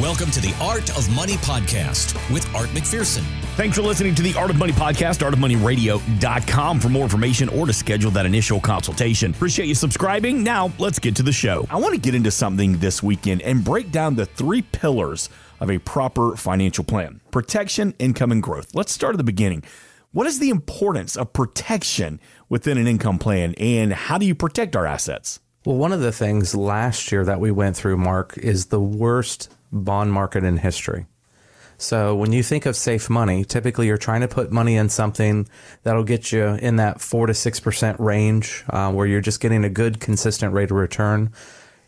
Welcome to the Art of Money podcast with Art McPherson. Thanks for listening to the Art of Money podcast, artofmoneyradio.com for more information or to schedule that initial consultation. Appreciate you subscribing. Now, let's get to the show. I want to get into something this weekend and break down the three pillars of a proper financial plan protection, income, and growth. Let's start at the beginning. What is the importance of protection within an income plan, and how do you protect our assets? Well, one of the things last year that we went through, Mark, is the worst bond market in history. So when you think of safe money, typically you're trying to put money in something that'll get you in that four to six percent range, uh, where you're just getting a good, consistent rate of return.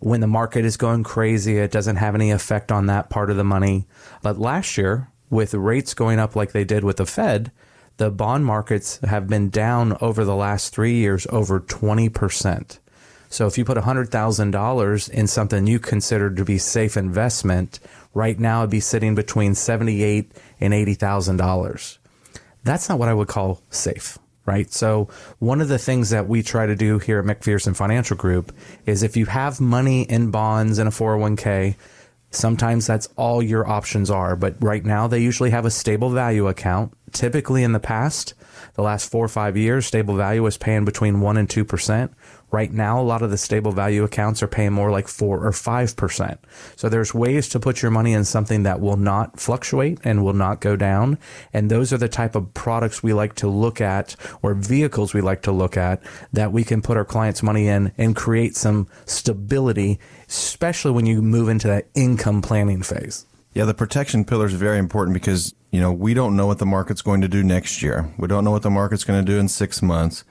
When the market is going crazy, it doesn't have any effect on that part of the money. But last year, with rates going up like they did with the Fed, the bond markets have been down over the last three years over 20%. So if you put $100,000 in something you consider to be safe investment, right now it'd be sitting between 78 and $80,000. That's not what I would call safe, right? So one of the things that we try to do here at McPherson Financial Group is if you have money in bonds in a 401k, sometimes that's all your options are, but right now they usually have a stable value account. Typically in the past, the last four or five years, stable value was paying between one and two percent. Right now, a lot of the stable value accounts are paying more like four or five percent. So there's ways to put your money in something that will not fluctuate and will not go down. And those are the type of products we like to look at or vehicles we like to look at that we can put our clients' money in and create some stability, especially when you move into that income planning phase. Yeah, the protection pillar is very important because, you know, we don't know what the market's going to do next year. We don't know what the market's going to do in six months.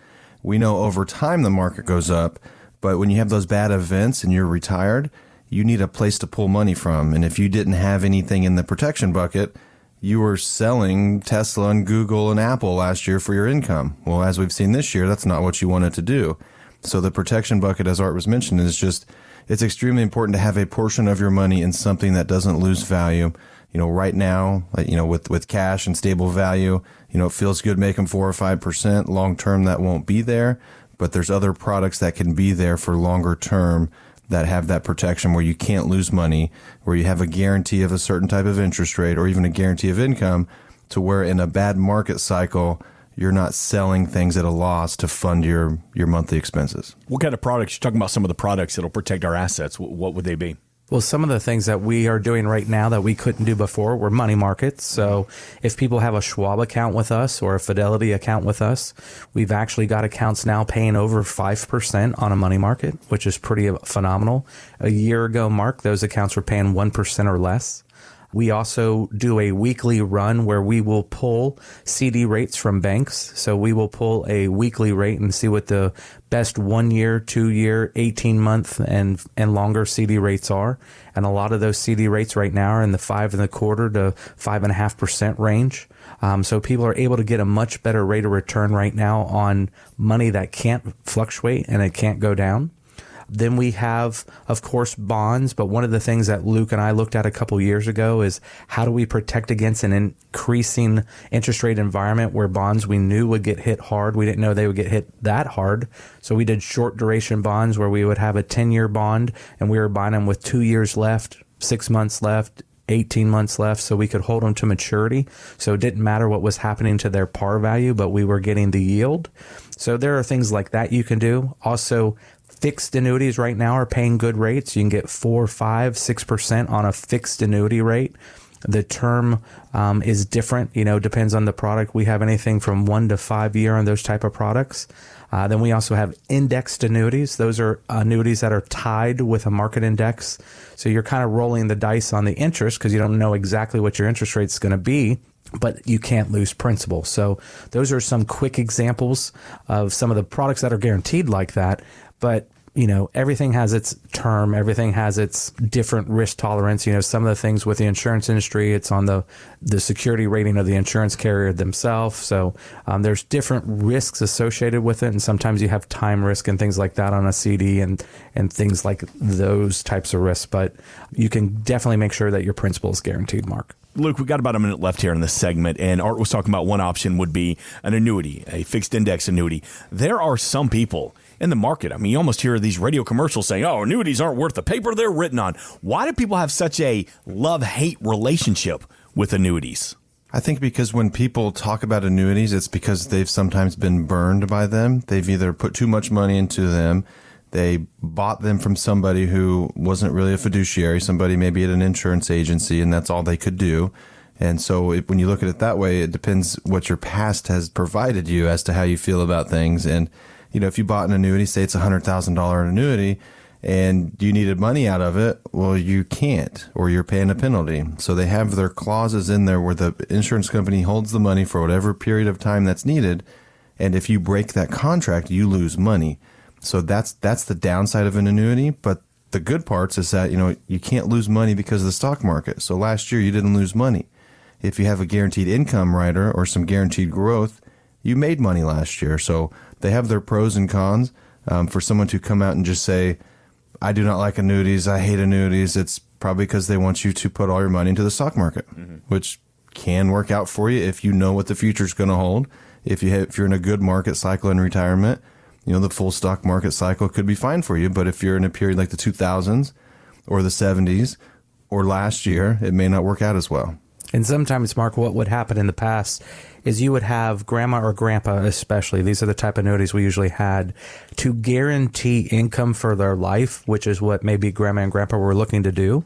We know over time the market goes up, but when you have those bad events and you're retired, you need a place to pull money from. And if you didn't have anything in the protection bucket, you were selling Tesla and Google and Apple last year for your income. Well, as we've seen this year, that's not what you wanted to do. So the protection bucket, as Art was mentioning, is just, it's extremely important to have a portion of your money in something that doesn't lose value. You know, right now, you know, with, with cash and stable value, you know, it feels good making four or five percent. Long term, that won't be there, but there's other products that can be there for longer term that have that protection where you can't lose money, where you have a guarantee of a certain type of interest rate or even a guarantee of income to where in a bad market cycle, you're not selling things at a loss to fund your, your monthly expenses. What kind of products? You're talking about some of the products that'll protect our assets. What would they be? Well, some of the things that we are doing right now that we couldn't do before were money markets. So if people have a Schwab account with us or a Fidelity account with us, we've actually got accounts now paying over 5% on a money market, which is pretty phenomenal. A year ago, Mark, those accounts were paying 1% or less. We also do a weekly run where we will pull CD rates from banks. So we will pull a weekly rate and see what the best one year, two year, 18 month and, and longer CD rates are. And a lot of those CD rates right now are in the five and a quarter to five and a half percent range. Um, so people are able to get a much better rate of return right now on money that can't fluctuate and it can't go down. Then we have, of course, bonds. But one of the things that Luke and I looked at a couple years ago is how do we protect against an increasing interest rate environment where bonds we knew would get hit hard. We didn't know they would get hit that hard. So we did short duration bonds where we would have a 10 year bond and we were buying them with two years left, six months left, 18 months left so we could hold them to maturity. So it didn't matter what was happening to their par value, but we were getting the yield. So there are things like that you can do. Also, fixed annuities right now are paying good rates. You can get four, five, six percent on a fixed annuity rate. The term um, is different, you know, depends on the product. We have anything from one to five year on those type of products. Uh, then we also have indexed annuities. Those are annuities that are tied with a market index. So you're kind of rolling the dice on the interest because you don't know exactly what your interest rate is going to be but you can't lose principal. So those are some quick examples of some of the products that are guaranteed like that. But you know, everything has its term, everything has its different risk tolerance. You know, some of the things with the insurance industry, it's on the the security rating of the insurance carrier themselves. So um, there's different risks associated with it, and sometimes you have time risk and things like that on a CD and and things like those types of risks. But you can definitely make sure that your principal is guaranteed, Mark. Luke, we've got about a minute left here in this segment, and Art was talking about one option would be an annuity, a fixed index annuity. There are some people in the market. I mean, you almost hear these radio commercials saying, "Oh, annuities aren't worth the paper they're written on." Why do people have such a love-hate relationship with annuities? I think because when people talk about annuities, it's because they've sometimes been burned by them. They've either put too much money into them, they bought them from somebody who wasn't really a fiduciary, somebody maybe at an insurance agency, and that's all they could do. And so it, when you look at it that way, it depends what your past has provided you as to how you feel about things. And, you know, if you bought an annuity, say it's a hundred thousand dollar annuity and you needed money out of it, well, you can't, or you're paying a penalty. So they have their clauses in there where the insurance company holds the money for whatever period of time that's needed. And if you break that contract, you lose money. So that's, that's the downside of an annuity. But the good parts is that, you know, you can't lose money because of the stock market. So last year you didn't lose money. If you have a guaranteed income rider or some guaranteed growth, you made money last year. So they have their pros and cons. Um, for someone to come out and just say, I do not like annuities. I hate annuities. It's probably because they want you to put all your money into the stock market, mm-hmm. which can work out for you if you know what the future is going to hold. If you have, if you're in a good market cycle in retirement, you know the full stock market cycle could be fine for you. But if you're in a period like the 2000s or the 70s or last year, it may not work out as well. And sometimes, Mark, what would happen in the past is you would have grandma or grandpa, especially, these are the type of annuities we usually had, to guarantee income for their life, which is what maybe grandma and grandpa were looking to do.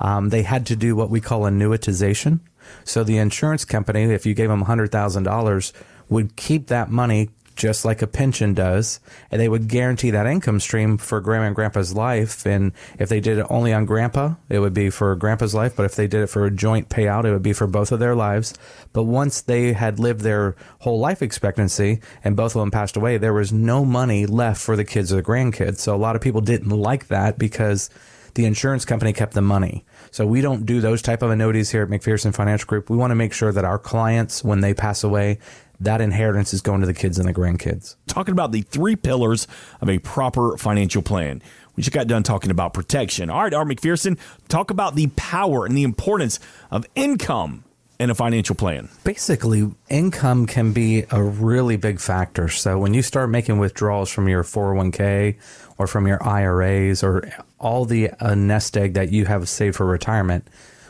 Um, they had to do what we call annuitization. So the insurance company, if you gave them $100,000, would keep that money just like a pension does, and they would guarantee that income stream for grandma and grandpa's life. And if they did it only on grandpa, it would be for grandpa's life. But if they did it for a joint payout, it would be for both of their lives. But once they had lived their whole life expectancy and both of them passed away, there was no money left for the kids or the grandkids. So a lot of people didn't like that because the insurance company kept the money. So we don't do those type of annuities here at McPherson Financial Group. We want to make sure that our clients, when they pass away, that inheritance is going to the kids and the grandkids. Talking about the three pillars of a proper financial plan. We just got done talking about protection. All right, Art McPherson, talk about the power and the importance of income in a financial plan. Basically, income can be a really big factor. So when you start making withdrawals from your 401k or from your IRAs or all the uh, nest egg that you have saved for retirement,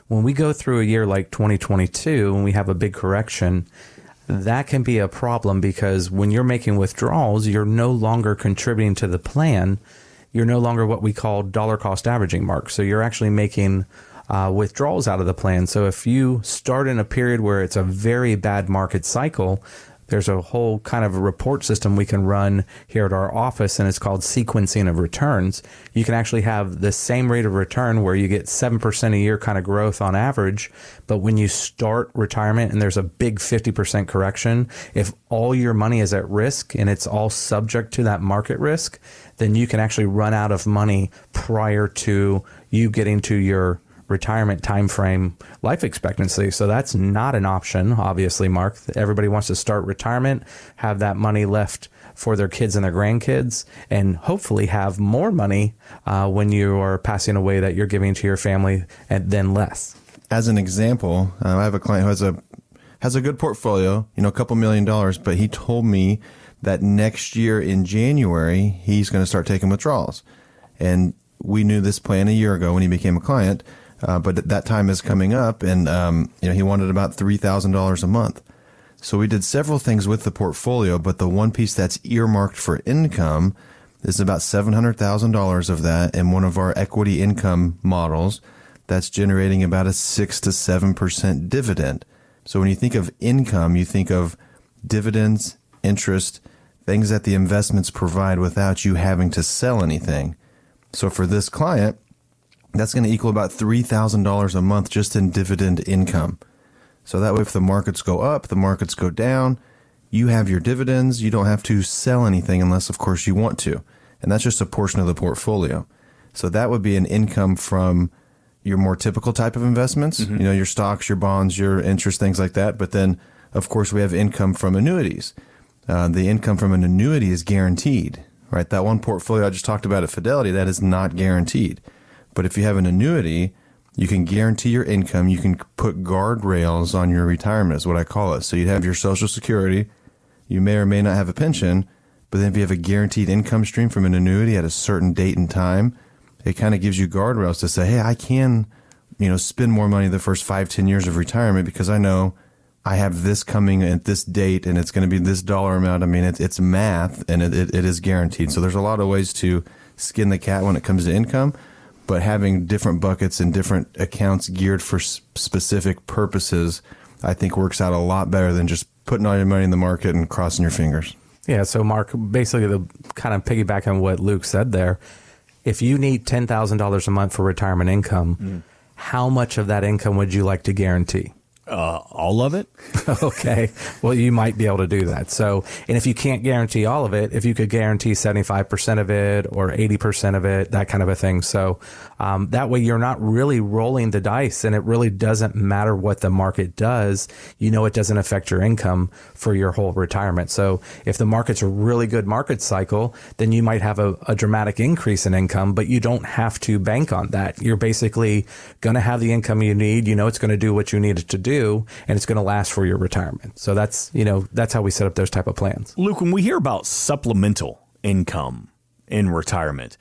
when we go through a year like 2022 and we have a big correction, that can be a problem because when you're making withdrawals, you're no longer contributing to the plan. You're no longer what we call dollar cost averaging mark. So you're actually making uh, withdrawals out of the plan. So if you start in a period where it's a very bad market cycle, there's a whole kind of a report system we can run here at our office, and it's called sequencing of returns. You can actually have the same rate of return where you get 7% a year kind of growth on average. But when you start retirement and there's a big 50% correction, if all your money is at risk and it's all subject to that market risk, then you can actually run out of money prior to you getting to your retirement time frame life expectancy. So that's not an option, obviously, Mark. Everybody wants to start retirement, have that money left for their kids and their grandkids, and hopefully have more money uh, when you are passing away that you're giving to your family and then less. As an example, uh, I have a client who has a has a good portfolio, you know, a couple million dollars, but he told me that next year in January he's going to start taking withdrawals. And we knew this plan a year ago when he became a client. Uh, but that time is coming up, and um, you know he wanted about three thousand dollars a month. So we did several things with the portfolio, but the one piece that's earmarked for income is about seven hundred thousand dollars of that in one of our equity income models. That's generating about a six to seven percent dividend. So when you think of income, you think of dividends, interest, things that the investments provide without you having to sell anything. So for this client, that's going to equal about $3,000 a month just in dividend income. So that way, if the markets go up, the markets go down, you have your dividends. You don't have to sell anything unless, of course, you want to. And that's just a portion of the portfolio. So that would be an income from your more typical type of investments, mm-hmm. you know, your stocks, your bonds, your interest, things like that. But then, of course, we have income from annuities. Uh, the income from an annuity is guaranteed, right? That one portfolio I just talked about at Fidelity, that is not guaranteed. But if you have an annuity, you can guarantee your income. You can put guardrails on your retirement, is what I call it. So you'd have your Social Security. You may or may not have a pension, But then if you have a guaranteed income stream from an annuity at a certain date and time, it kind of gives you guardrails to say, hey, I can, you know, spend more money the first five, ten years of retirement because I know I have this coming at this date and it's going to be this dollar amount. I mean, it's, it's math and it, it, it is guaranteed. So there's a lot of ways to skin the cat when it comes to income, but having different buckets and different accounts geared for s- specific purposes, I think works out a lot better than just putting all your money in the market and crossing your fingers. Yeah. So, Mark, basically, the kind of piggyback on what Luke said there, if you need $10,000 a month for retirement income, mm. how much of that income would you like to guarantee? Uh, all of it? okay. Well, you might be able to do that. So, and if you can't guarantee all of it, if you could guarantee 75% of it or 80% of it, that kind of a thing. So, um, that way you're not really rolling the dice and it really doesn't matter what the market does. You know, it doesn't affect your income for your whole retirement. So, if the market's a really good market cycle, then you might have a, a dramatic increase in income, but you don't have to bank on that. You're basically going to have the income you need. You know, it's going to do what you need it to do and it's going to last for your retirement. So that's, you know, that's how we set up those type of plans. Luke, when we hear about supplemental income in retirement,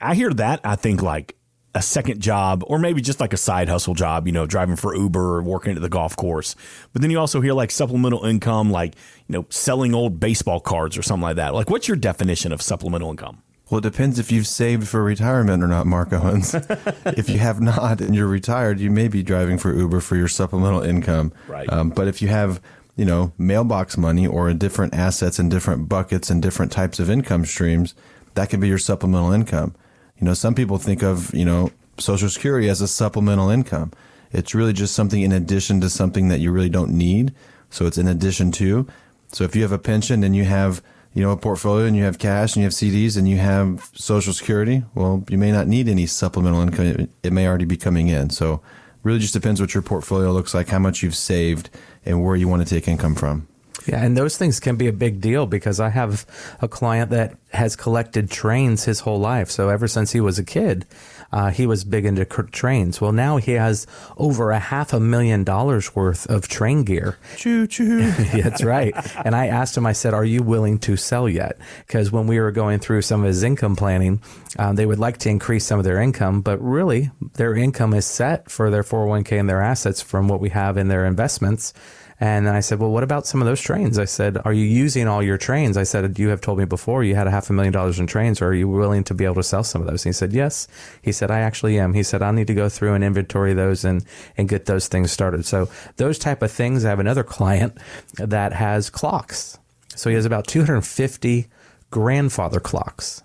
I hear that, I think like a second job or maybe just like a side hustle job, you know, driving for Uber or working at the golf course. But then you also hear like supplemental income, like, you know, selling old baseball cards or something like that. Like, what's your definition of supplemental income? Well, it depends if you've saved for retirement or not, Mark Owens. if you have not and you're retired, you may be driving for Uber for your supplemental income. Right. Um, but if you have, you know, mailbox money or different assets and different buckets and different types of income streams, that can be your supplemental income. You know, some people think of, you know, Social Security as a supplemental income. It's really just something in addition to something that you really don't need. So it's in addition to. So if you have a pension and you have you know, a portfolio and you have cash and you have CDs and you have social security, well, you may not need any supplemental income. It, may already be coming in. So really just depends what your portfolio looks like, how much you've saved and where you want to take income from. Yeah, and those things can be a big deal because I have a client that has collected trains his whole life. So ever since he was a kid, uh, he was big into cr- trains. Well, now he has over a half a million dollars worth of train gear. Choo choo. that's right. And I asked him, I said, Are you willing to sell yet? Because when we were going through some of his income planning, um, they would like to increase some of their income, but really their income is set for their 401k and their assets from what we have in their investments. And then I said, Well, what about some of those trains? I said, Are you using all your trains? I said, You have told me before you had a half a million dollars in trains. Or are you willing to be able to sell some of those? And he said, Yes. He said, I actually am. He said, I need to go through and inventory those and, and get those things started. So those type of things. I have another client that has clocks. So he has about 250 grandfather clocks.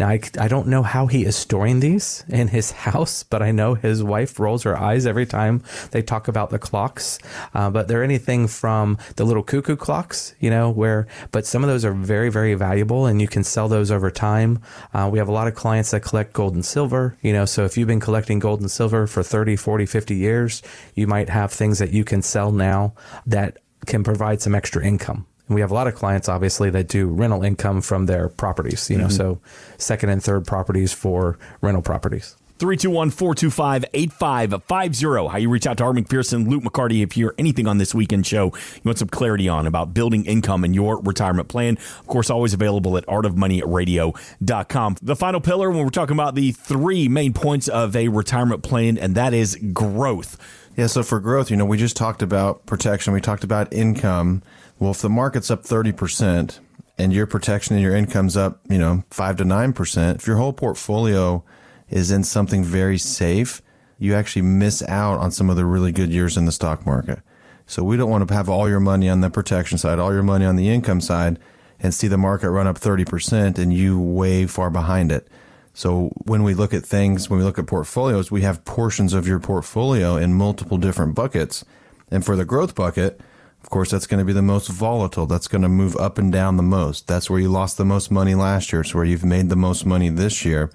Now, I, I don't know how he is storing these in his house, but I know his wife rolls her eyes every time they talk about the clocks. Uh, but they're anything from the little cuckoo clocks, you know, where, but some of those are very, very valuable and you can sell those over time. Uh, we have a lot of clients that collect gold and silver, you know, so if you've been collecting gold and silver for 30, 40, 50 years, you might have things that you can sell now that can provide some extra income. And we have a lot of clients, obviously, that do rental income from their properties, you know, mm-hmm. so second and third properties for rental properties. 321 425 8550. How you reach out to Art McPherson, Luke McCarty, if you hear anything on this weekend show you want some clarity on about building income in your retirement plan. Of course, always available at artofmoneyradio.com. The final pillar when we're talking about the three main points of a retirement plan, and that is growth. Yeah, so for growth, you know, we just talked about protection, we talked about income. Well, if the market's up 30% and your protection and your income's up, you know, 5 to 9%, if your whole portfolio is in something very safe, you actually miss out on some of the really good years in the stock market. So we don't want to have all your money on the protection side, all your money on the income side and see the market run up 30% and you way far behind it. So when we look at things, when we look at portfolios, we have portions of your portfolio in multiple different buckets. And for the growth bucket, of course, that's going to be the most volatile. That's going to move up and down the most. That's where you lost the most money last year. It's where you've made the most money this year.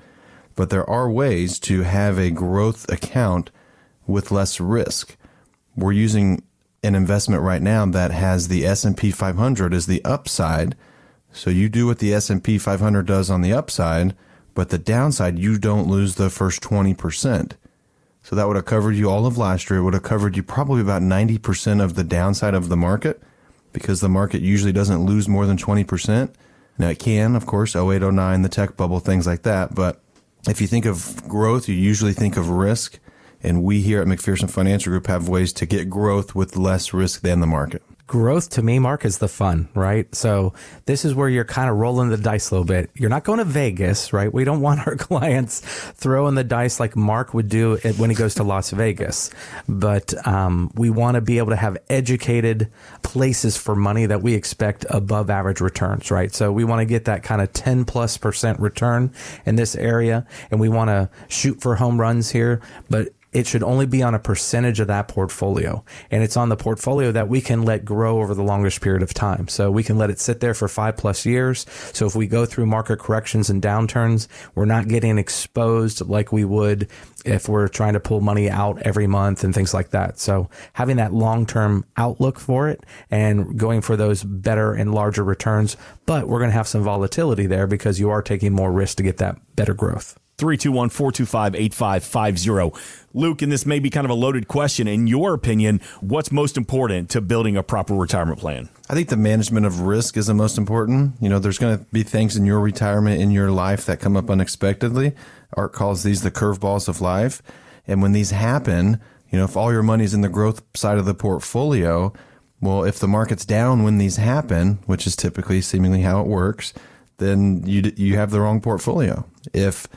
But there are ways to have a growth account with less risk. We're using an investment right now that has the S&P 500 as the upside. So you do what the S&P 500 does on the upside, but the downside you don't lose the first 20%. So that would have covered you all of last year. It would have covered you probably about 90% of the downside of the market because the market usually doesn't lose more than 20%. Now, it can, of course, 08, 09, the tech bubble, things like that. But if you think of growth, you usually think of risk. And we here at McPherson Financial Group have ways to get growth with less risk than the market growth to me, Mark, is the fun, right? So this is where you're kind of rolling the dice a little bit. You're not going to Vegas, right? We don't want our clients throwing the dice like Mark would do when he goes to Las Vegas. But um, we want to be able to have educated places for money that we expect above average returns, right? So we want to get that kind of 10 plus percent return in this area. And we want to shoot for home runs here. But it should only be on a percentage of that portfolio. And it's on the portfolio that we can let grow over the longest period of time. So we can let it sit there for five plus years. So if we go through market corrections and downturns, we're not getting exposed like we would if we're trying to pull money out every month and things like that. So having that long term outlook for it and going for those better and larger returns, but we're going to have some volatility there because you are taking more risk to get that better growth. 321 425 8550. Luke, and this may be kind of a loaded question. In your opinion, what's most important to building a proper retirement plan? I think the management of risk is the most important. You know, there's going to be things in your retirement, in your life that come up unexpectedly. Art calls these the curveballs of life. And when these happen, you know, if all your money's in the growth side of the portfolio, well, if the market's down when these happen, which is typically seemingly how it works, then you you have the wrong portfolio. If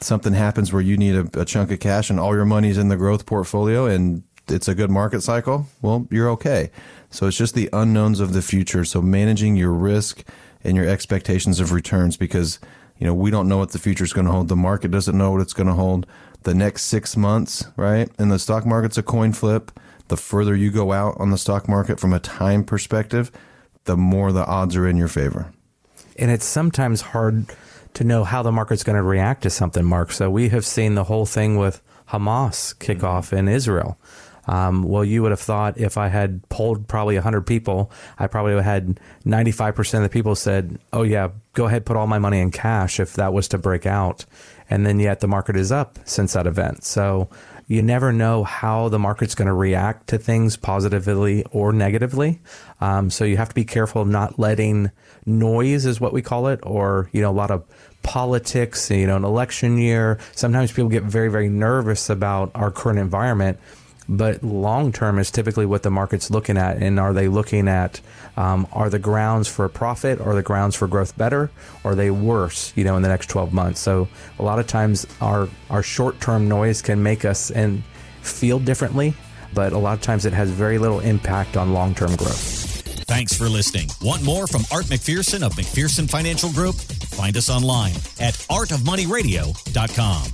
something happens where you need a, a chunk of cash and all your money's in the growth portfolio and it's a good market cycle, well, you're okay. So it's just the unknowns of the future. So managing your risk and your expectations of returns because, you know, we don't know what the future is going to hold. The market doesn't know what it's going to hold. The next six months, right? And the stock market's a coin flip. The further you go out on the stock market from a time perspective, the more the odds are in your favor. And it's sometimes hard to know how the market's going to react to something, Mark. So we have seen the whole thing with Hamas kick mm-hmm. off in Israel. Um, well, you would have thought if I had polled probably 100 people, I probably would have had 95% of the people said, oh, yeah, go ahead, put all my money in cash if that was to break out. And then yet the market is up since that event. So you never know how the market's going to react to things positively or negatively. Um, so you have to be careful of not letting noise, is what we call it, or you know a lot of politics. You know, an election year. Sometimes people get very very nervous about our current environment but long term is typically what the market's looking at. And are they looking at um, are the grounds for profit or the grounds for growth better or are they worse? You know, in the next 12 months. So a lot of times our our short term noise can make us and feel differently, but a lot of times it has very little impact on long term growth. Thanks for listening. Want more from Art McPherson of McPherson Financial Group? Find us online at artofmoneyradio.com.